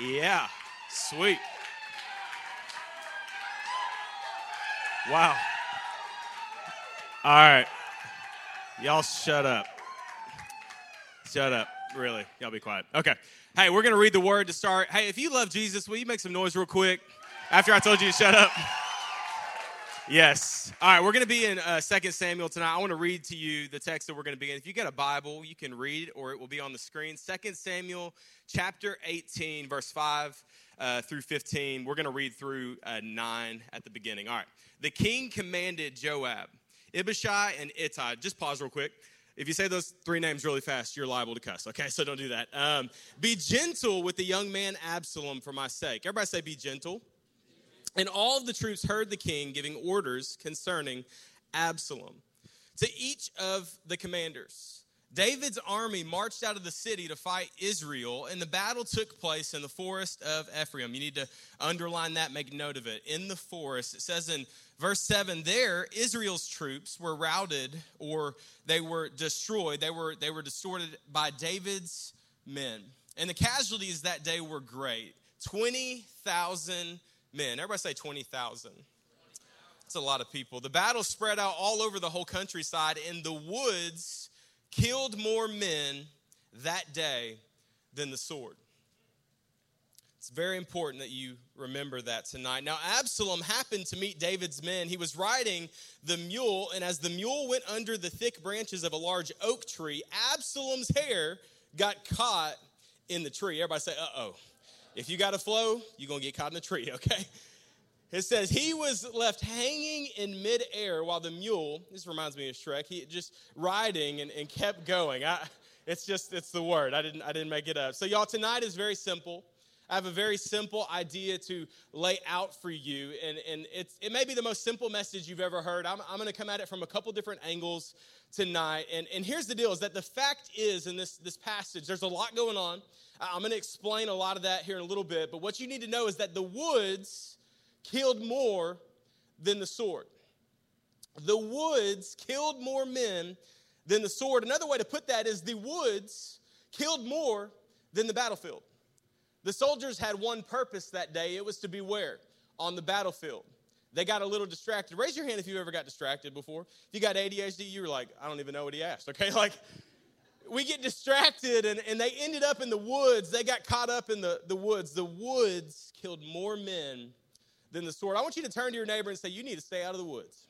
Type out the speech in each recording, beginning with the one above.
Yeah, sweet. Wow. All right. Y'all shut up. Shut up. Really. Y'all be quiet. Okay. Hey, we're going to read the word to start. Hey, if you love Jesus, will you make some noise real quick after I told you to shut up? Yes. All right, we're going to be in uh, 2 Samuel tonight. I want to read to you the text that we're going to be in. If you got a Bible, you can read it or it will be on the screen. 2 Samuel chapter 18, verse 5 uh, through 15. We're going to read through uh, 9 at the beginning. All right. The king commanded Joab, Abishai, and Ittai. Just pause real quick. If you say those three names really fast, you're liable to cuss, okay? So don't do that. Um, be gentle with the young man Absalom for my sake. Everybody say, be gentle. And all of the troops heard the king giving orders concerning Absalom to each of the commanders. David's army marched out of the city to fight Israel, and the battle took place in the forest of Ephraim. You need to underline that, make note of it. In the forest, it says in verse 7 there, Israel's troops were routed or they were destroyed. They were, they were distorted by David's men. And the casualties that day were great 20,000 men. Everybody say 20,000. That's a lot of people. The battle spread out all over the whole countryside, and the woods killed more men that day than the sword. It's very important that you remember that tonight. Now, Absalom happened to meet David's men. He was riding the mule, and as the mule went under the thick branches of a large oak tree, Absalom's hair got caught in the tree. Everybody say, uh oh. If you got a flow, you're going to get caught in a tree, okay? It says he was left hanging in midair while the mule, this reminds me of Shrek, he just riding and, and kept going. I, it's just, it's the word. I didn't, I didn't make it up. So, y'all, tonight is very simple. I have a very simple idea to lay out for you, and, and it's, it may be the most simple message you've ever heard. I'm, I'm going to come at it from a couple different angles tonight. And, and here's the deal is that the fact is in this, this passage, there's a lot going on. I'm going to explain a lot of that here in a little bit, but what you need to know is that the woods killed more than the sword. The woods killed more men than the sword. Another way to put that is the woods killed more than the battlefield. The soldiers had one purpose that day it was to be where? On the battlefield. They got a little distracted. Raise your hand if you ever got distracted before. If you got ADHD, you were like, I don't even know what he asked, okay? Like, we get distracted and, and they ended up in the woods. They got caught up in the, the woods. The woods killed more men than the sword. I want you to turn to your neighbor and say, You need to stay out of the woods.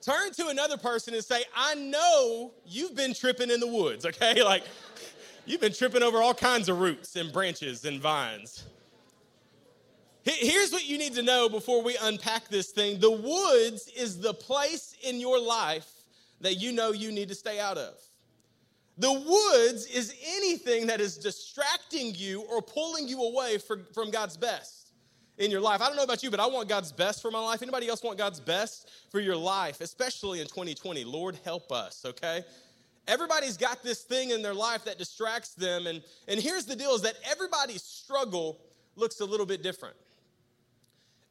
Turn to another person and say, I know you've been tripping in the woods, okay? Like, you've been tripping over all kinds of roots and branches and vines. Here's what you need to know before we unpack this thing the woods is the place in your life that you know you need to stay out of. The woods is anything that is distracting you or pulling you away from, from God's best in your life. I don't know about you, but I want God's best for my life. Anybody else want God's best for your life, especially in 2020? Lord, help us, okay? Everybody's got this thing in their life that distracts them. And, and here's the deal is that everybody's struggle looks a little bit different.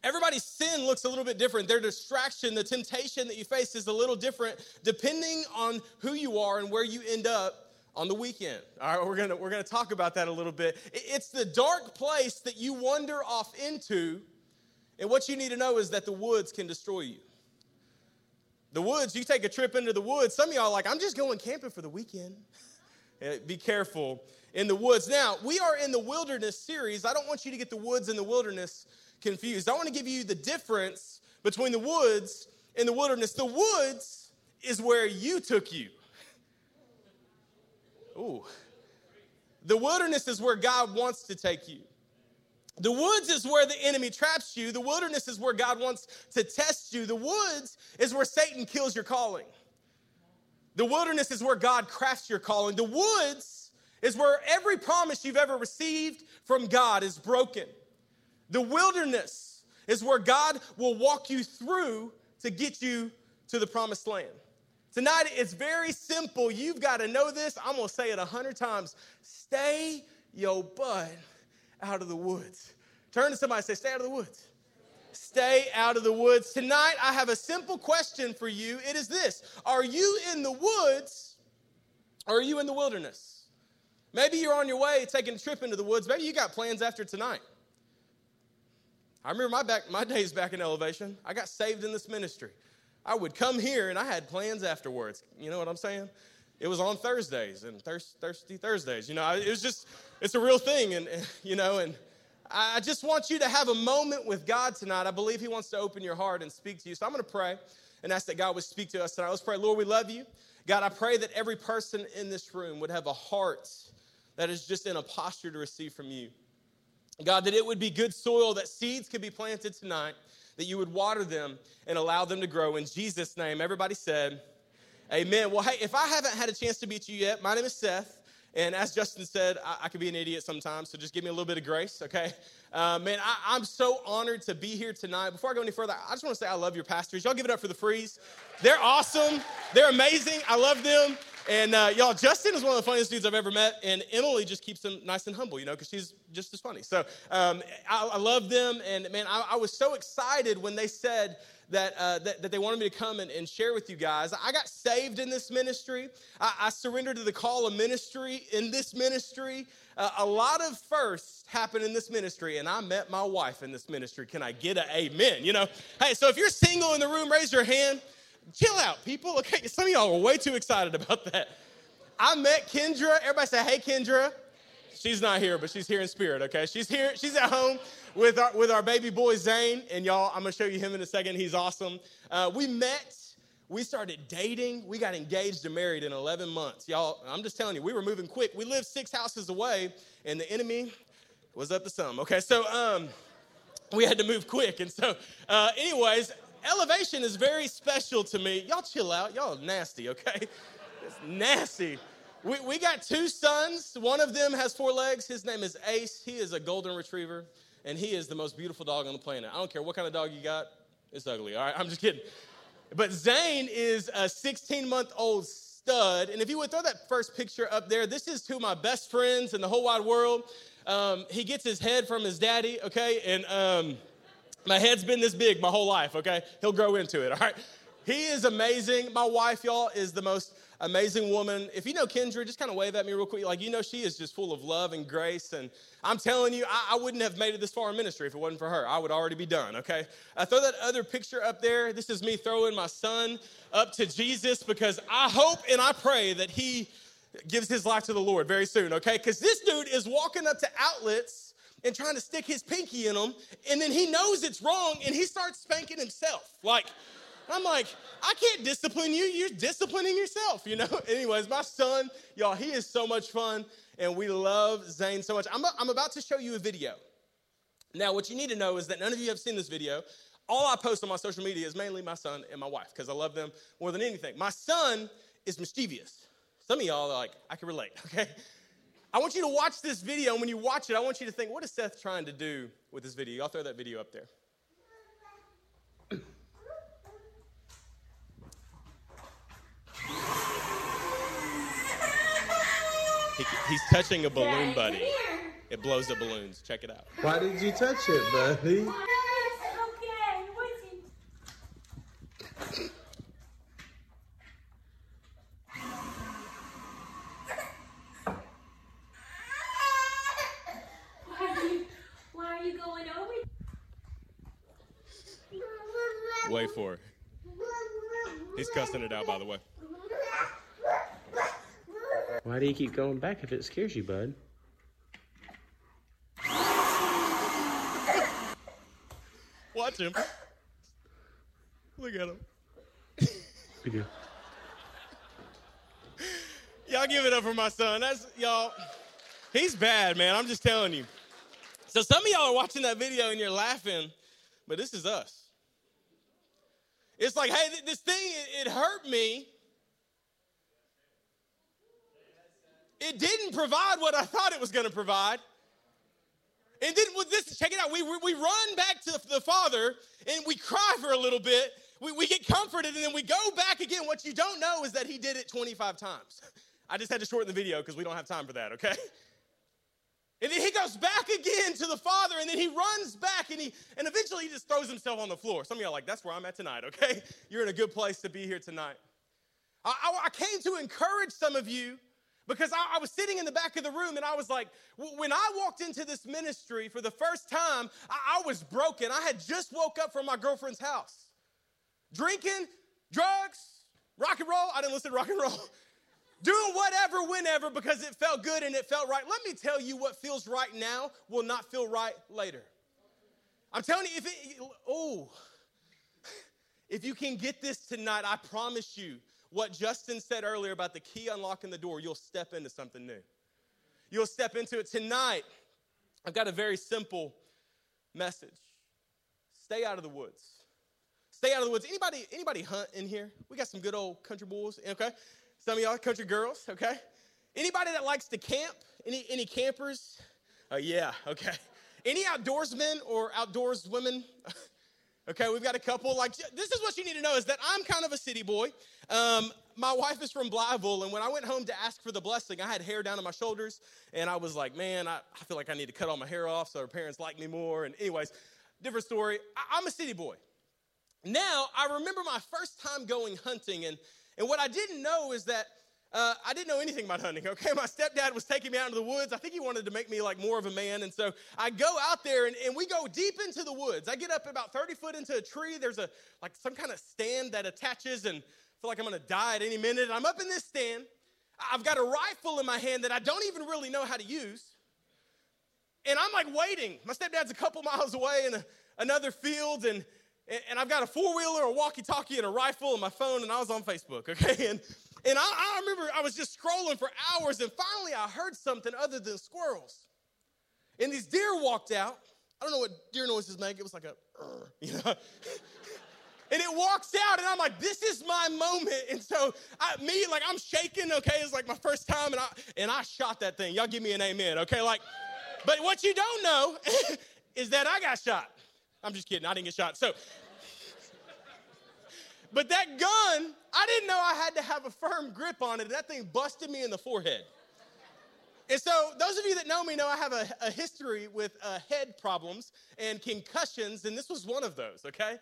Everybody's sin looks a little bit different. Their distraction, the temptation that you face is a little different depending on who you are and where you end up on the weekend. All right, we're gonna, we're gonna talk about that a little bit. It's the dark place that you wander off into, and what you need to know is that the woods can destroy you. The woods, you take a trip into the woods. Some of y'all like, I'm just going camping for the weekend. Eh, be careful in the woods. Now, we are in the wilderness series. I don't want you to get the woods and the wilderness confused. I want to give you the difference between the woods and the wilderness. The woods is where you took you. Ooh. The wilderness is where God wants to take you. The woods is where the enemy traps you. The wilderness is where God wants to test you. The woods is where Satan kills your calling. The wilderness is where God crafts your calling. The woods is where every promise you've ever received from God is broken. The wilderness is where God will walk you through to get you to the promised land. Tonight, it's very simple. You've got to know this. I'm going to say it a hundred times. Stay your butt out of the woods. Turn to somebody and say, Stay out of the woods. Stay out of the woods. Tonight, I have a simple question for you. It is this Are you in the woods or are you in the wilderness? Maybe you're on your way taking a trip into the woods. Maybe you got plans after tonight. I remember my, back, my days back in elevation. I got saved in this ministry. I would come here and I had plans afterwards. You know what I'm saying? It was on Thursdays and thirsty Thursdays. You know, it was just, it's a real thing. And, you know, and I just want you to have a moment with God tonight. I believe He wants to open your heart and speak to you. So I'm going to pray and ask that God would speak to us tonight. Let's pray. Lord, we love you. God, I pray that every person in this room would have a heart that is just in a posture to receive from you. God, that it would be good soil, that seeds could be planted tonight, that you would water them and allow them to grow. In Jesus' name, everybody said, Amen. Well, hey, if I haven't had a chance to meet you yet, my name is Seth. And as Justin said, I, I could be an idiot sometimes, so just give me a little bit of grace, okay? Uh, man, I, am so honored to be here tonight. Before I go any further, I just want to say I love your pastors. Y'all give it up for the Freeze. They're awesome. They're amazing. I love them. And uh, y'all, Justin is one of the funniest dudes I've ever met, and Emily just keeps him nice and humble, you know, because she's just as funny. So um, I, I, love them, and man, I, I, was so excited when they said that, uh, that, that, they wanted me to come and, and, share with you guys. I got saved in this ministry. I, I surrendered to the call of ministry in this ministry. Uh, a lot of firsts happened in this ministry, and I met my wife in this ministry. Can I get an amen? You know, hey, so if you're single in the room, raise your hand chill out, people. Okay, some of y'all are way too excited about that. I met Kendra. Everybody say, hey, Kendra. She's not here, but she's here in spirit, okay? She's here, she's at home with our, with our baby boy Zane, and y'all, I'm gonna show you him in a second. He's awesome. Uh, we met, we started dating, we got engaged and married in 11 months. Y'all, I'm just telling you, we were moving quick. We lived six houses away, and the enemy was up to some, okay? So, um, we had to move quick. And so, uh, anyways, elevation is very special to me. Y'all chill out. Y'all nasty, okay? It's nasty. We, we got two sons. One of them has four legs. His name is Ace. He is a golden retriever, and he is the most beautiful dog on the planet. I don't care what kind of dog you got, it's ugly, all right? I'm just kidding. But Zane is a 16 month old stud. And if you would throw that first picture up there, this is of my best friends in the whole wide world. Um, he gets his head from his daddy, okay? And um, my head's been this big my whole life, okay? He'll grow into it, all right? He is amazing. My wife, y'all, is the most amazing woman. If you know Kendra, just kind of wave at me real quick. Like, you know, she is just full of love and grace. And I'm telling you, I, I wouldn't have made it this far in ministry if it wasn't for her. I would already be done, okay? I throw that other picture up there. This is me throwing my son up to Jesus because I hope and I pray that he gives his life to the Lord very soon, okay? Because this dude is walking up to outlets and trying to stick his pinky in them, and then he knows it's wrong and he starts spanking himself. Like, I'm like, I can't discipline you. You're disciplining yourself, you know? Anyways, my son, y'all, he is so much fun, and we love Zane so much. I'm, I'm about to show you a video. Now, what you need to know is that none of you have seen this video. All I post on my social media is mainly my son and my wife because I love them more than anything. My son is mischievous. Some of y'all are like, I can relate, okay? I want you to watch this video, and when you watch it, I want you to think, what is Seth trying to do with this video? Y'all throw that video up there. He, he's touching a balloon buddy. It blows the balloons. Check it out. Why did you touch it, buddy? Wait for it. He's cussing it out, by the way. Why do you keep going back if it scares you, bud? Watch him. Look at him. You Y'all give it up for my son. That's y'all. He's bad, man. I'm just telling you. So some of y'all are watching that video and you're laughing, but this is us. It's like, hey, this thing, it hurt me. It didn't provide what I thought it was going to provide. And then with this, check it out. We, we run back to the Father and we cry for a little bit. We, we get comforted and then we go back again. What you don't know is that he did it 25 times. I just had to shorten the video because we don't have time for that, okay? And then he goes back again to the Father, and then he runs back, and he and eventually he just throws himself on the floor. Some of y'all like, that's where I'm at tonight, okay? You're in a good place to be here tonight. I, I, I came to encourage some of you Because I, I, was sitting in the back of the room and I was like, when I walked into this ministry for the first time, I, I was broken. I had just woke up from my girlfriend's house. Drinking, drugs, rock and roll. I didn't listen to rock and roll. Doing whatever, whenever, because it felt good and it felt right. Let me tell you what feels right now will not feel right later. I'm telling you, if it, oh, if you can get this tonight, I promise you, what Justin said earlier about the key unlocking the door, you'll step into something new. You'll step into it tonight. I've got a very simple message. Stay out of the woods. Stay out of the woods. Anybody, anybody hunt in here? We got some good old country boys, okay? Some of y'all country girls, okay? Anybody that likes to camp? Any any campers? Oh yeah, okay. Any outdoorsmen or outdoors women? Okay, we've got a couple. Like, this is what you need to know is that I'm kind of a city boy. Um, my wife is from Blytheville, and when I went home to ask for the blessing, I had hair down to my shoulders, and I was like, man, I, I feel like I need to cut all my hair off so her parents like me more. And, anyways, different story. I, I'm a city boy. Now, I remember my first time going hunting, and, and what I didn't know is that uh, I didn't know anything about hunting, okay? My stepdad was taking me out into the woods. I think he wanted to make me like more of a man. And so I go out there and, and we go deep into the woods. I get up about 30 foot into a tree. There's a like some kind of stand that attaches and I feel like I'm gonna die at any minute. And I'm up in this stand. I've got a rifle in my hand that I don't even really know how to use. And I'm like waiting. My stepdad's a couple miles away in a, another field, and, and I've got a four wheeler, a walkie talkie, and a rifle, and my phone, and I was on Facebook, okay? And and I, I, remember I was just scrolling for hours, and finally I heard something other than squirrels. And these deer walked out. I don't know what deer noises make. It was like a, you know. and it walks out, and I'm like, this is my moment. And so I, me, like, I'm shaking. Okay, it's like my first time, and I and I shot that thing. Y'all give me an amen. Okay, like, but what you don't know is that I got shot. I'm just kidding. I didn't get shot. So but that gun, I didn't know I had to have a firm grip on it. That thing busted me in the forehead. And so, those of you that know me know I have a, a history with uh, head problems and concussions, and this was one of those, okay?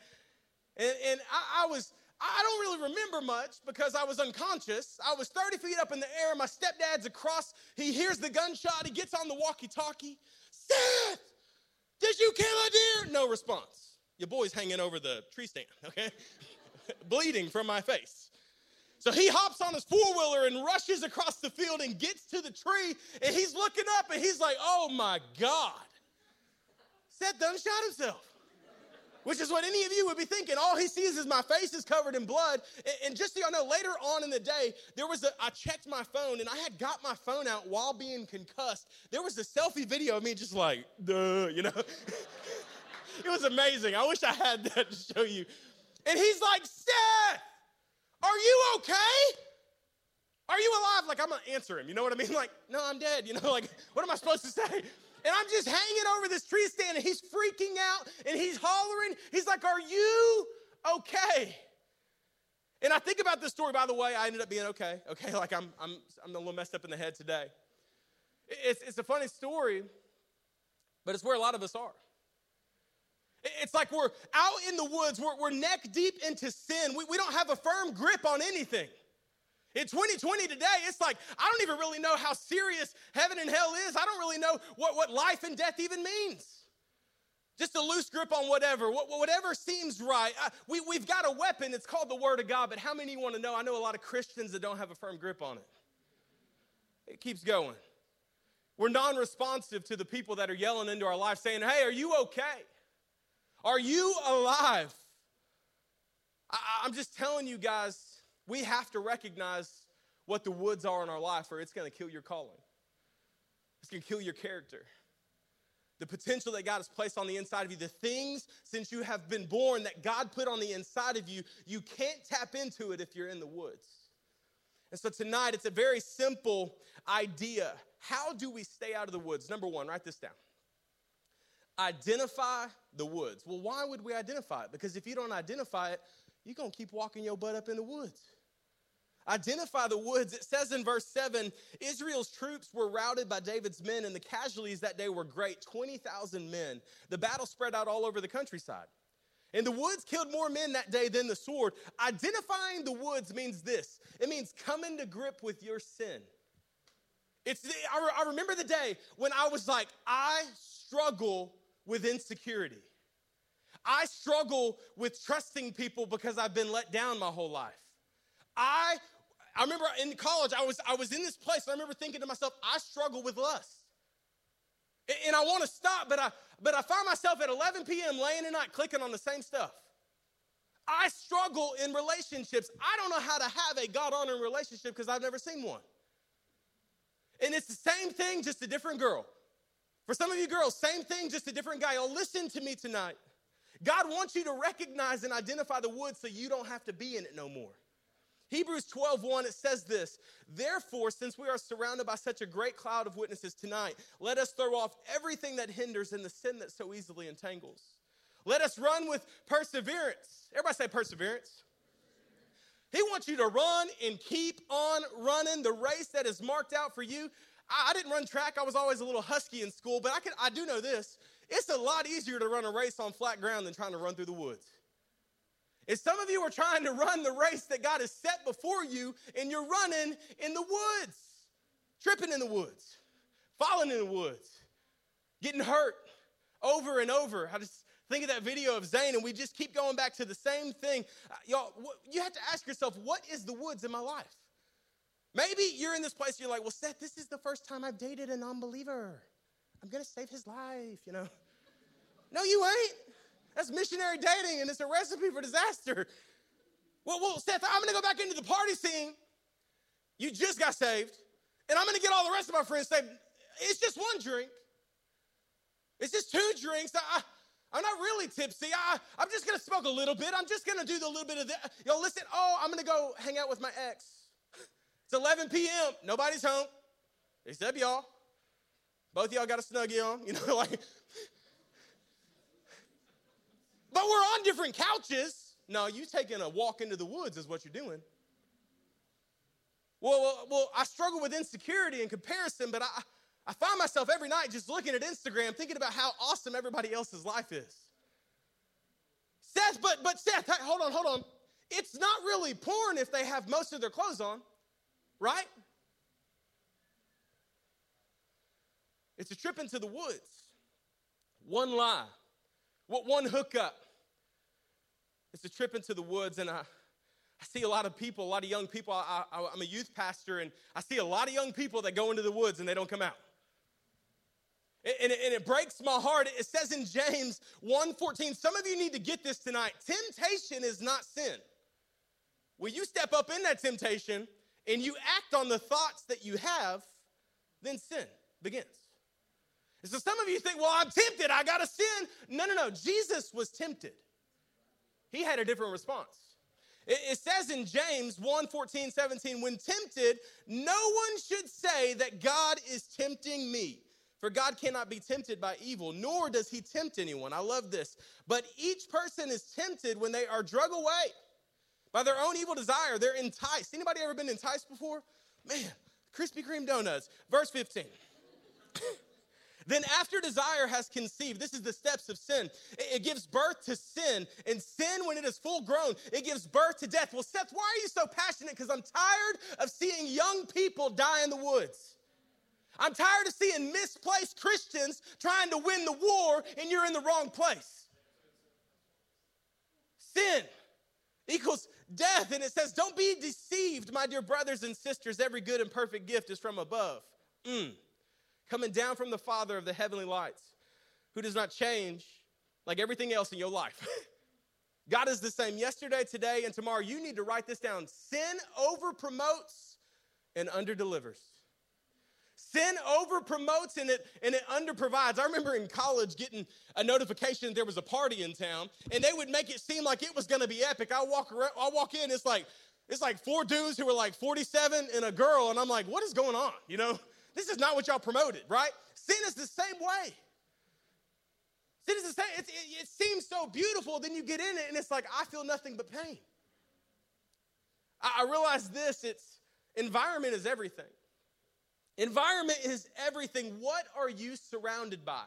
And, and I, I, was, I don't really remember much because I was unconscious. I was 30 feet up in the air. My stepdad's across. He hears the gunshot. He gets on the walkie talkie. Seth, did you kill a deer? No response. Your boy's hanging over the tree stand, okay? bleeding from my face. So he hops on his four wheeler and rushes across the field and gets to the tree. And he's looking up and he's like, oh my God. Seth done shot himself. Which is what any of you would be thinking. All he sees is my face is covered in blood. And just so y'all know, later on in the day, there was a, I checked my phone and I had got my phone out while being concussed. There was a selfie video of me just like, duh, you know? it was amazing. I wish I had that to show you. And he's like, Seth, are you okay? Are you alive? Like, I'm gonna answer him. You know what I mean? Like, no, I'm dead. You know, like, what am I supposed to say? And I'm just hanging over this tree stand and he's freaking out and he's hollering. He's like, Are you okay? And I think about this story, by the way, I ended up being okay. Okay, like I'm, I'm, I'm a little messed up in the head today. It's, it's a funny story, but it's where a lot of us are. It's like we're out in the woods, we're, we're neck deep into sin. We, we don't have a firm grip on anything. In 2020 today, it's like, I don't even really know how serious heaven and hell is. I don't really know what, what life and death even means. Just a loose grip on whatever, whatever seems right. We, we've got a weapon, it's called the Word of God, but how many want to know? I know a lot of Christians that don't have a firm grip on it. It keeps going. We're non responsive to the people that are yelling into our life saying, Hey, are you okay? Are you alive? I, am just telling you guys, we have to recognize what the woods are in our life, or it's going to kill your calling. It's going to kill your character. The potential that God has placed on the inside of you, the things since you have been born that God put on the inside of you, you can't tap into it if you're in the woods. And so tonight, it's a very simple idea. How do we stay out of the woods? Number one, write this down identify the woods. Well, why would we identify it? Because if you don't identify it, you're going to keep walking your butt up in the woods. Identify the woods. It says in verse 7 Israel's troops were routed by David's men, and the casualties that day were great 20,000 men. The battle spread out all over the countryside. And the woods killed more men that day than the sword. Identifying the woods means this it means coming to grip with your sin. It's the, I, re- I remember the day when I was like, I struggle with insecurity. I struggle with trusting people because I've been let down my whole life. I I remember in college I was I was in this place and I remember thinking to myself I struggle with lust. And I want to stop but I but I find myself at 11 p.m. laying at night clicking on the same stuff. I struggle in relationships. I don't know how to have a God honoring relationship because I've never seen one. And it's the same thing, just a different girl. For some of you girls, same thing, just a different guy. Oh, listen to me tonight. God wants you to recognize and identify the wood so you don't have to be in it no more. Hebrews 12, 1, it says this Therefore, since we are surrounded by such a great cloud of witnesses tonight, let us throw off everything that hinders and the sin that so easily entangles. Let us run with perseverance. Everybody say perseverance. He wants you to run and keep on running the race that is marked out for you. I, I didn't run track. I was always a little husky in school, but I, can, I do know this. It's a lot easier to run a race on flat ground than trying to run through the woods. If some of you are trying to run the race that God has set before you and you're running in the woods, tripping in the woods, falling in the woods, getting hurt over and over. I just think of that video of Zane and we just keep going back to the same thing. Uh, y'all, you have to ask yourself, what is the woods in my life? Maybe you're in this place, you're like, well, Seth, this is the first time I've dated a non believer. I'm gonna save his life, you know. No, you ain't. That's missionary dating, and it's a recipe for disaster. Well, well, Seth, I'm gonna go back into the party scene. You just got saved, and I'm gonna get all the rest of my friends saved. It's just one drink. It's just two drinks. I, I'm not really tipsy. I, I'm just gonna smoke a little bit. I'm just gonna do the little bit of that. Yo, listen. Oh, I'm gonna go hang out with my ex. It's 11 p.m. Nobody's home except y'all. Both y'all got a snuggie on, you know, like. But we're on different couches. No, you taking a walk into the woods is what you're doing. Well, well, well, I struggle with insecurity and comparison, but I, I find myself every night just looking at Instagram thinking about how awesome everybody else's life is. Seth, but but Seth, hold on, hold on. It's not really porn if they have most of their clothes on, right? It's a trip into the woods. One lie, what one hookup. It's a trip into the woods, and I, I see a lot of people, a lot of young people. I, I, I'm a youth pastor, and I see a lot of young people that go into the woods and they don't come out. And, and, it breaks my heart. It says in James 1:14, some of you need to get this tonight. Temptation is not sin. When you step up in that temptation and you act on the thoughts that you have, then sin begins. And so some of you think, well, I'm tempted, I gotta sin. No, no, no. Jesus was tempted. He had a different response. It, it says in James 1 14, 17, when tempted, no one should say that God is tempting me. For God cannot be tempted by evil, nor does he tempt anyone. I love this. But each person is tempted when they are drug away by their own evil desire. They're enticed. Anybody ever been enticed before? Man, Krispy Kreme donuts. Verse 15. Then, after desire has conceived, this is the steps of sin. It gives birth to sin. And sin, when it is full grown, it gives birth to death. Well, Seth, why are you so passionate? Because I'm tired of seeing young people die in the woods. I'm tired of seeing misplaced Christians trying to win the war and you're in the wrong place. Sin equals death. And it says, Don't be deceived, my dear brothers and sisters. Every good and perfect gift is from above. Mm coming down from the Father of the heavenly lights, who does not change like everything else in your life. God is the same yesterday, today, and tomorrow. You need to write this down. Sin over promotes and under delivers. Sin over promotes and it and it under provides. I remember in college getting a notification there was a party in town, and they would make it seem like it was going to be epic. I walk around, I walk in, it's like it's like four dudes who were like 47 and a girl, and I'm like, what is going on? You know, this is not what y'all promoted, right? Sin is the same way. Sin is the same. It, it, it seems so beautiful, then you get in it, and it's like, I feel nothing but pain. I, I realize this it's environment is everything. Environment is everything. What are you surrounded by?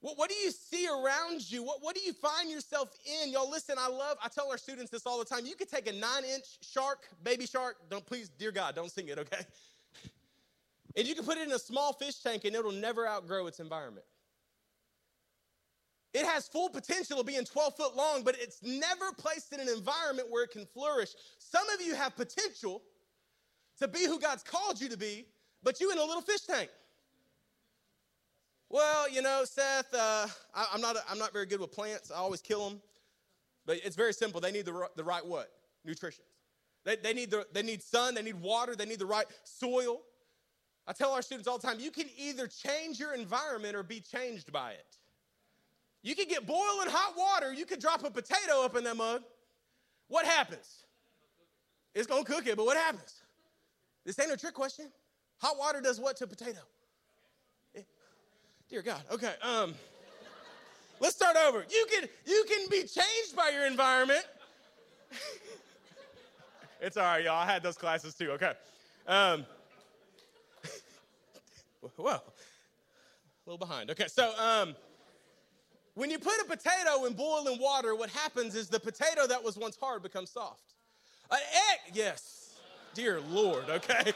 What, what do you see around you? What, what do you find yourself in? Y'all, listen, I love, I tell our students this all the time. You could take a nine inch shark, baby shark, don't please, dear God, don't sing it, okay? And you can put it in a small fish tank and it'll never outgrow its environment. It has full potential of being 12 foot long, but it's never placed in an environment where it can flourish. Some of you have potential to be who God's called you to be, but you in a little fish tank. Well, you know, Seth, uh, I, am not, I'm not very good with plants. I always kill them. But it's very simple. They need the, the right what? Nutrition. They, they, need the, they need sun, they need water, they need the right soil. I tell our students all the time you can either change your environment or be changed by it. You can get boiling hot water, you could drop a potato up in that mug. What happens? It's gonna cook it, but what happens? This ain't a trick question. Hot water does what to a potato? Dear God. Okay. Um, let's start over. You can you can be changed by your environment. it's all right, y'all. I had those classes too. Okay. Um, a little behind. Okay, so um, when you put a potato in boiling water, what happens is the potato that was once hard becomes soft. An egg, yes. Dear Lord, okay.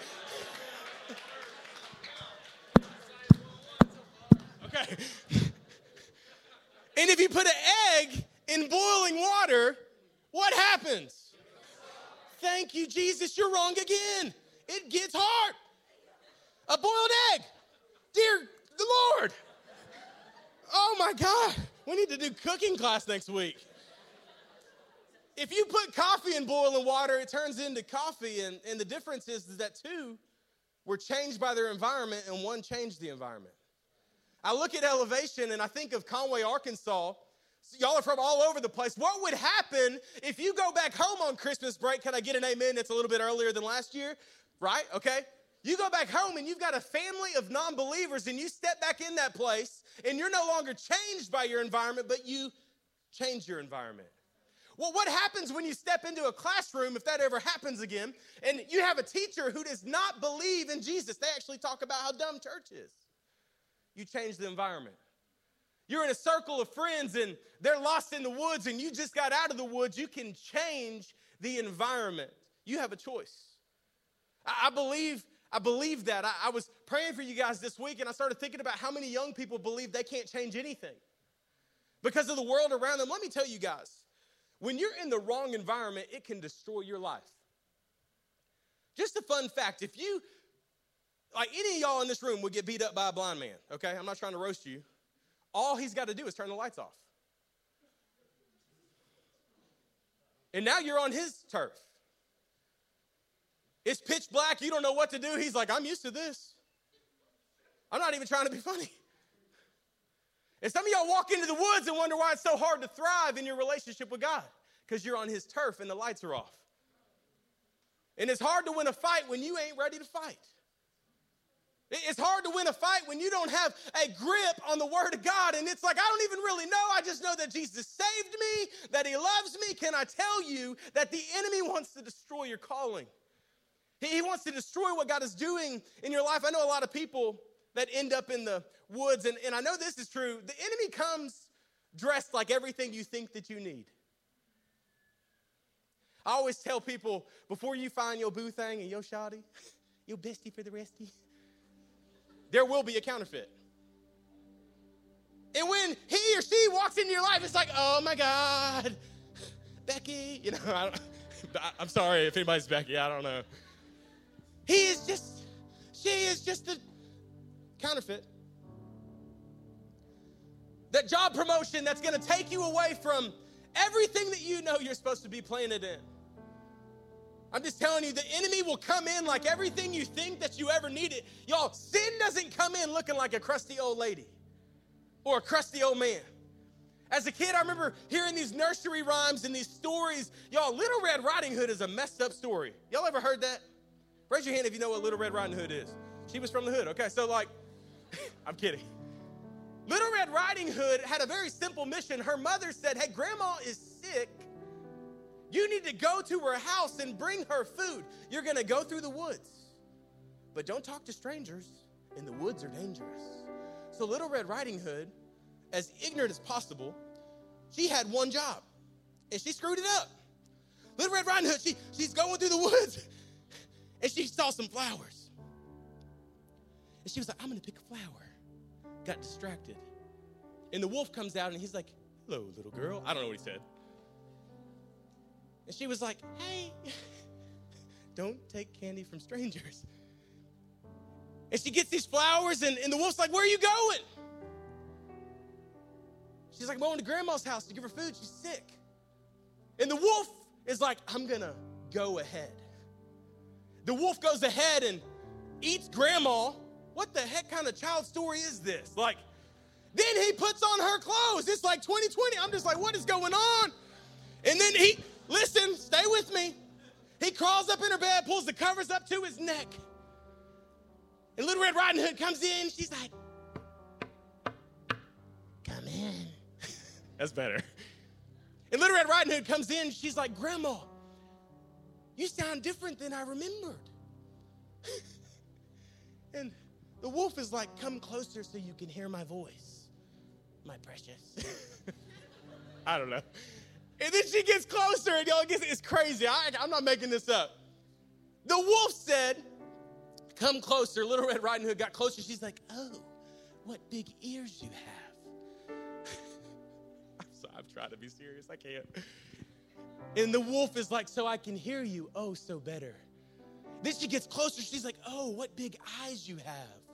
okay. And if you put an egg in boiling water, what happens? Thank you, Jesus. You're wrong again. It gets hard. A boiled egg. Dear Lord. Oh my God, we need to do cooking class next week. If you put coffee in boiling water, it turns into coffee, and, and the difference is, is that two were changed by their environment and one changed the environment. I look at elevation and I think of Conway, Arkansas. Y'all are from all over the place. What would happen if you go back home on Christmas break? Can I get an amen? That's a little bit earlier than last year, right? Okay. You go back home and you've got a family of non believers, and you step back in that place, and you're no longer changed by your environment, but you change your environment. Well, what happens when you step into a classroom, if that ever happens again, and you have a teacher who does not believe in Jesus? They actually talk about how dumb church is. You change the environment. You're in a circle of friends and they're lost in the woods, and you just got out of the woods. You can change the environment. You have a choice. I believe I believe that. I, I, was praying for you guys this week and I started thinking about how many young people believe they can't change anything because of the world around them. Let me tell you guys, when you're in the wrong environment, it can destroy your life. Just a fun fact if you, like any of y'all in this room would get beat up by a blind man, okay? I'm not trying to roast you. All he's got to do is turn the lights off. And now you're on his turf. It's pitch black. You don't know what to do. He's like, I'm used to this. I'm not even trying to be funny. And some of y'all walk into the woods and wonder why it's so hard to thrive in your relationship with God because you're on His turf and the lights are off. And it's hard to win a fight when you ain't ready to fight. It's hard to win a fight when you don't have a grip on the Word of God. And it's like, I don't even really know. I just know that Jesus saved me, that He loves me. Can I tell you that the enemy wants to destroy your calling? He wants to destroy what God is doing in your life. I know a lot of people that end up in the woods, and, and I know this is true. The enemy comes dressed like everything you think that you need. I always tell people before you find your boo thing and your shoddy, your bestie for the resty, there will be a counterfeit. And when he or she walks into your life, it's like, oh my God, Becky. You know, I am sorry if anybody's Becky, I don't know. He is just, she is just a counterfeit. That job promotion that's to take you away from everything that you know you're supposed to be planted in. I'm just telling you, the enemy will come in like everything you think that you ever needed. Y'all, sin doesn't come in looking like a crusty old lady or a crusty old man. As a kid, I remember hearing these nursery rhymes and these stories. Y'all, Little Red Riding Hood is a messed up story. Y'all ever heard that? Raise your hand if you know what Little Red Riding Hood is. She was from the hood. Okay, so like, I'm kidding. Little Red Riding Hood had a very simple mission. Her mother said, Hey, grandma is sick. You need to go to her house and bring her food. You're going to go through the woods. But don't talk to strangers, and the woods are dangerous. So, Little Red Riding Hood, as ignorant as possible, she had one job, and she screwed it up. Little Red Riding Hood, she, she's going through the woods, and she saw some flowers. And she was like, I'm gonna pick a flower. Got distracted. And the wolf comes out and he's like, Hello, little girl. I don't know what he said. And she was like, Hey, don't take candy from strangers. And she gets these flowers, and, and the wolf's like, Where are you going? She's like, I'm going to grandma's house to give her food. She's sick. And the wolf is like, I'm gonna go ahead. The wolf goes ahead and eats grandma. What the heck kind of child story is this? Like, then he puts on her clothes. It's like 2020. I'm just like, what is going on? And then he, listen, stay with me. He crawls up in her bed, pulls the covers up to his neck. And Little Red Riding Hood comes in. She's like, come in. That's better. And Little Red Riding Hood comes in. She's like, Grandma, you sound different than I remembered. and the wolf is like, Come closer so you can hear my voice, my precious. I don't know. And then she gets closer, and y'all, gets, it's crazy. I, I'm not making this up. The wolf said, Come closer. Little Red Riding Hood got closer. She's like, Oh, what big ears you have. I'm, sorry, I'm trying to be serious. I can't. And the wolf is like, So I can hear you. Oh, so better. Then she gets closer. She's like, Oh, what big eyes you have.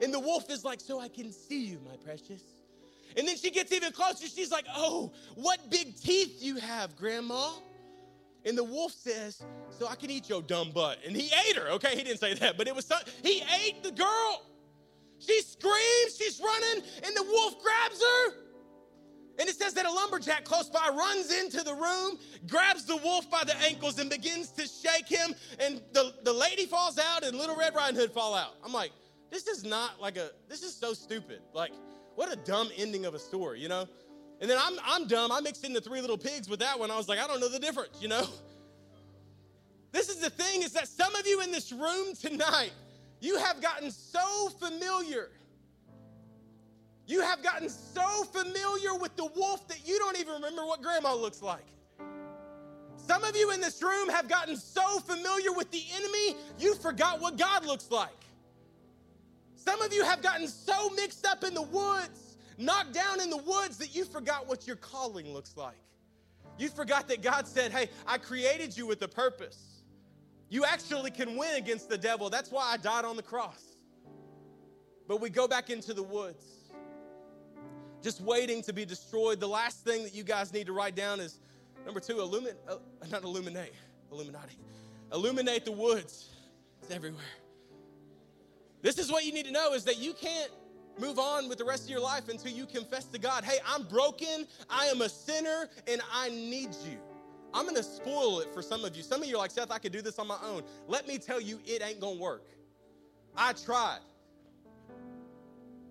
And the wolf is like, So I can see you, my precious. And then she gets even closer. She's like, Oh, what big teeth you have, Grandma. And the wolf says, So I can eat your dumb butt. And he ate her. Okay, he didn't say that, but it was, so, he ate the girl. She screams, she's running, and the wolf grabs her. And it says that a lumberjack close by runs into the room, grabs the wolf by the ankles, and begins to shake him. And the, the lady falls out, and Little Red Riding Hood fall out. I'm like, this is not like a, this is so stupid. Like, what a dumb ending of a story, you know? And then I'm, I'm dumb. I mixed in the three little pigs with that one. I was like, I don't know the difference, you know? This is the thing is that some of you in this room tonight, you have gotten so familiar. You have gotten so familiar with the wolf that you don't even remember what grandma looks like. Some of you in this room have gotten so familiar with the enemy, you forgot what God looks like. Some of you have gotten so mixed up in the woods, knocked down in the woods, that you forgot what your calling looks like. You forgot that God said, Hey, I created you with a purpose. You actually can win against the devil. That's why I died on the cross. But we go back into the woods, just waiting to be destroyed. The last thing that you guys need to write down is number two, illuminate, uh, not illuminate, Illuminati. Illuminate the woods. It's everywhere. This is what you need to know is that you can't move on with the rest of your life until you confess to God, hey, I'm broken, I am a sinner, and I need you. I'm gonna spoil it for some of you. Some of you are like, Seth, I could do this on my own. Let me tell you, it ain't gonna work. I tried.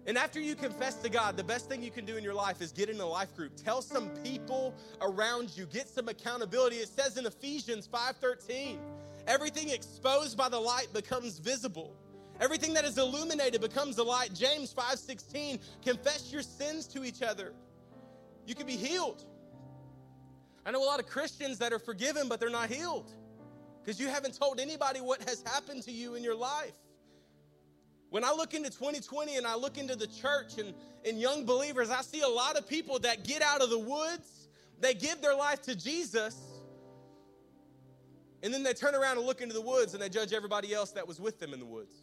And after you confess to God, the best thing you can do in your life is get in a life group. Tell some people around you, get some accountability. It says in Ephesians 5:13, everything exposed by the light becomes visible. Everything that is illuminated becomes a light. James 5:16, confess your sins to each other. You can be healed. I know a lot of Christians that are forgiven, but they're not healed because you haven't told anybody what has happened to you in your life. When I look into 2020 and I look into the church and, and young believers, I see a lot of people that get out of the woods, they give their life to Jesus, and then they turn around and look into the woods and they judge everybody else that was with them in the woods.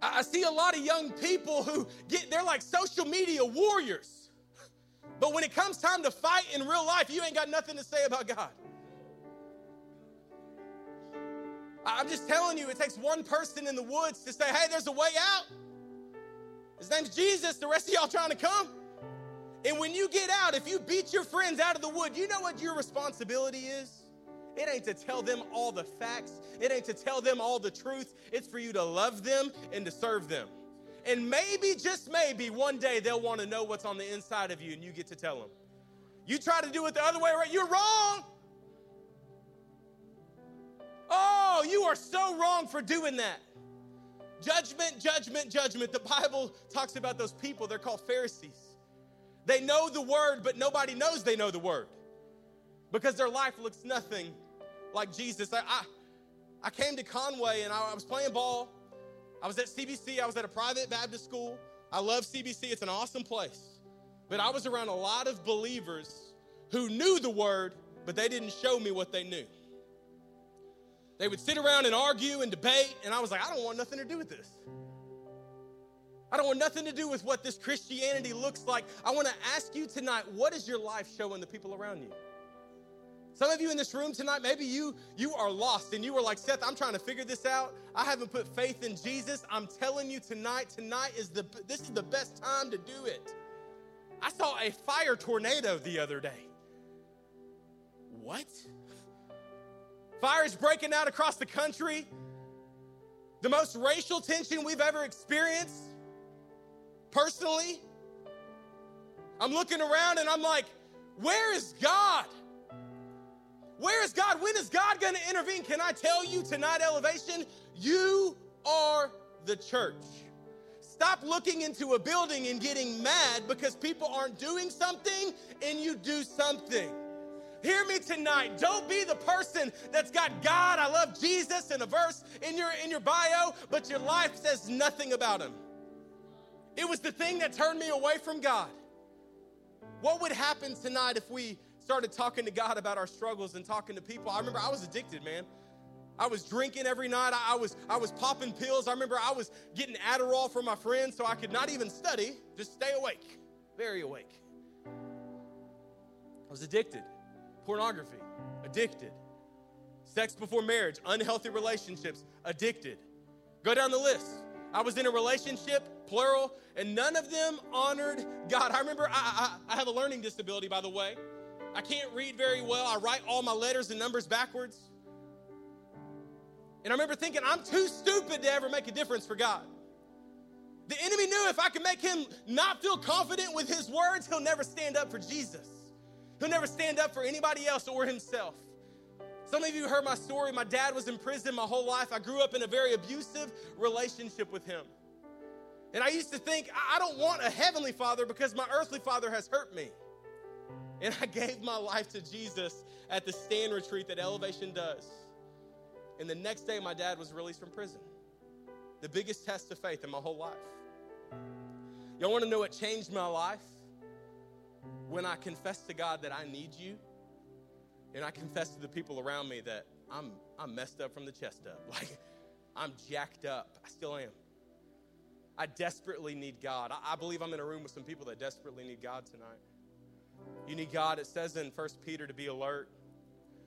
I, see a lot of young people who get, they're like social media warriors. But when it comes time to fight in real life, you ain't got nothing to say about God. I'm just telling you, it takes one person in the woods to say, hey, there's a way out. His name's Jesus. The rest of y'all trying to come. And when you get out, if you beat your friends out of the wood, you know what your responsibility is? It ain't to tell them all the facts, it ain't to tell them all the truth. It's for you to love them and to serve them. And maybe, just maybe, one day they'll want to know what's on the inside of you and you get to tell them. You try to do it the other way around, you're wrong. Oh, you are so wrong for doing that. Judgment, judgment, judgment. The Bible talks about those people, they're called Pharisees. They know the word, but nobody knows they know the word because their life looks nothing like Jesus. I, I, I came to Conway and I, I was playing ball I was at CBC, I was at a private Baptist school. I love CBC, it's an awesome place. But I was around a lot of believers who knew the word, but they didn't show me what they knew. They would sit around and argue and debate, and I was like, I don't want nothing to do with this. I don't want nothing to do with what this Christianity looks like. I want to ask you tonight, what is your life showing the people around you? Some of you in this room tonight, maybe you you are lost and you were like, Seth, I'm trying to figure this out. I haven't put faith in Jesus. I'm telling you tonight, tonight is the this is the best time to do it. I saw a fire tornado the other day. What? Fires breaking out across the country. The most racial tension we've ever experienced. Personally, I'm looking around and I'm like, where is God? Where is God? When is God going to intervene? Can I tell you tonight, Elevation? You are the church. Stop looking into a building and getting mad because people aren't doing something and you do something. Hear me tonight. Don't be the person that's got God, I love Jesus in a verse in your in your bio, but your life says nothing about him. It was the thing that turned me away from God. What would happen tonight if we started talking to God about our struggles and talking to people? I remember I was addicted, man. I was drinking every night. I, was I was popping pills. I remember I was getting Adderall from my friends so I could not even study, just stay awake, very awake. I was addicted. Pornography, addicted. Sex before marriage, unhealthy relationships, addicted. Go down the list. I was in a relationship, plural, and none of them honored God. I remember I, I, I have a learning disability, by the way. I can't read very well. I write all my letters and numbers backwards. And I remember thinking, I'm too stupid to ever make a difference for God. The enemy knew if I could make him not feel confident with his words, he'll never stand up for Jesus. He'll never stand up for anybody else or himself. Some of you heard my story. My dad was in prison my whole life. I grew up in a very abusive relationship with him. And I used to think, I don't want a heavenly father because my earthly father has hurt me. And I gave my life to Jesus at the stand retreat that Elevation does. And the next day, my dad was released from prison. The biggest test of faith in my whole life. Y'all want to know what changed my life? When I confessed to God that I need you, and I confessed to the people around me that I'm, I'm messed up from the chest up. Like, I'm jacked up. I still am. I desperately need God. I, I believe I'm in a room with some people that desperately need God tonight. You need God. It says in 1 Peter to be alert,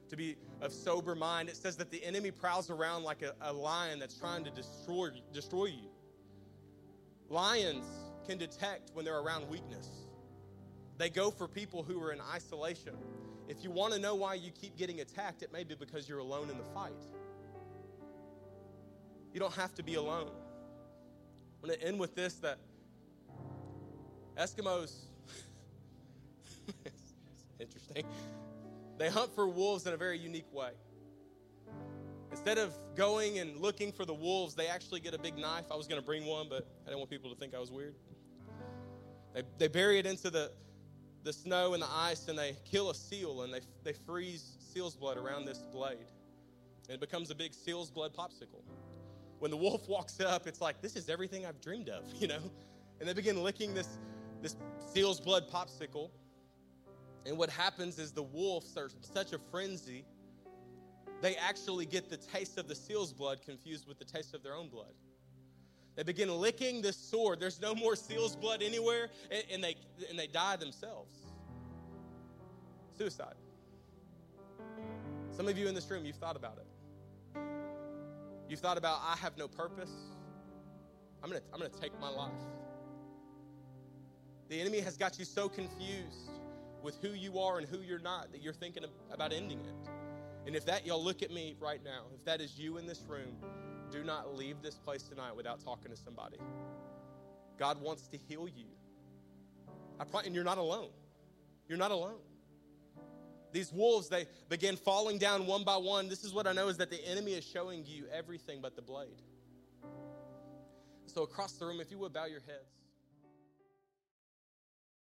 to be of sober mind. It says that the enemy prowls around like a, a lion that's trying to destroy, destroy you. Lions can detect when they're around weakness. They go for people who are in isolation. If you want to know why you keep getting attacked, it may be because you're alone in the fight. You don't have to be alone. I'm going to end with this that Eskimos, interesting, they hunt for wolves in a very unique way. Instead of going and looking for the wolves, they actually get a big knife. I was going to bring one, but I didn't want people to think I was weird. They, they bury it into the, the snow and the ice and they kill a seal and they, they freeze seal's blood around this blade. And it becomes a big seal's blood popsicle. When the wolf walks up, it's like, this is everything I've dreamed of, you know? And they begin licking this, this seal's blood popsicle. And what happens is the wolves are such a frenzy, they actually get the taste of the seal's blood confused with the taste of their own blood. They begin licking this sword. There's no more seal's blood anywhere, and, and, they, and they die themselves. Suicide. Some of you in this room, you've thought about it. You've thought about, I have no purpose. I'm to I'm to take my life. The enemy has got you so confused with who you are and who you're not that you're thinking about ending it. And if that, y'all look at me right now, if that is you in this room, do not leave this place tonight without talking to somebody. God wants to heal you. I and you're not alone. You're not alone. These wolves, they begin falling down one by one. This is what I know is that the enemy is showing you everything but the blade. So, across the room, if you would bow your heads.